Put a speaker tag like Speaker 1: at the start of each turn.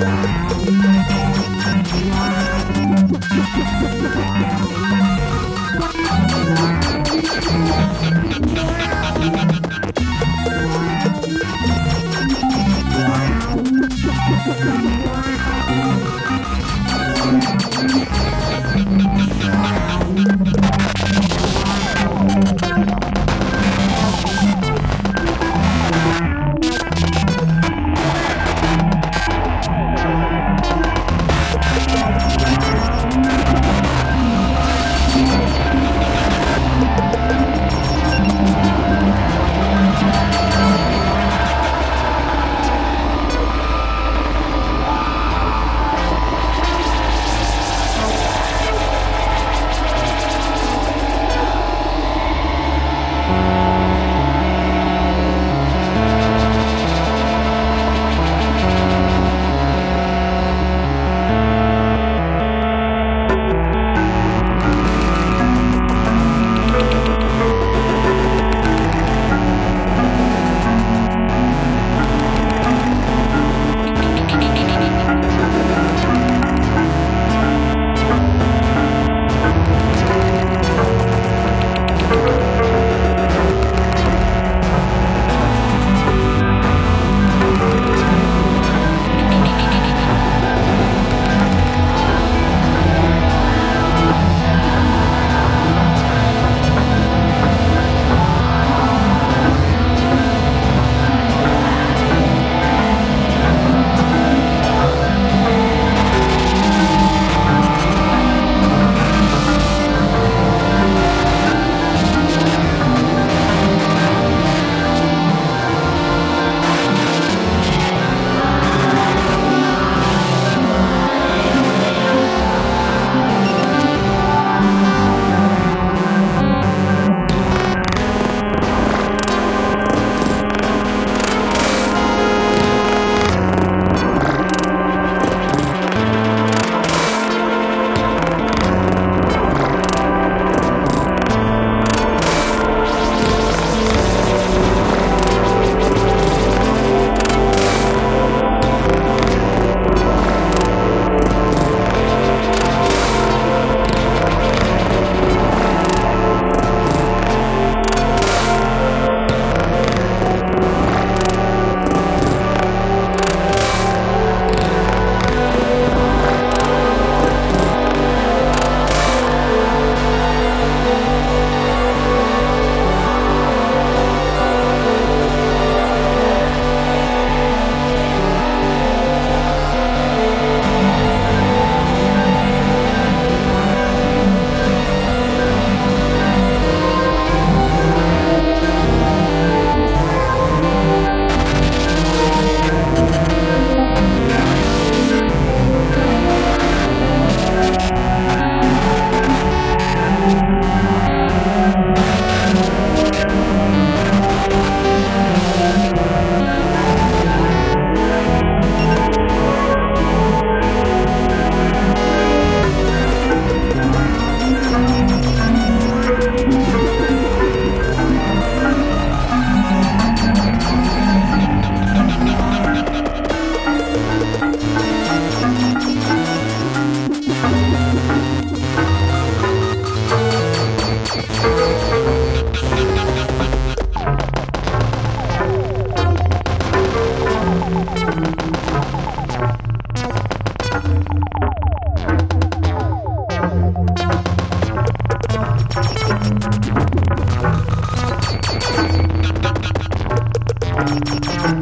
Speaker 1: Yeah. Wow.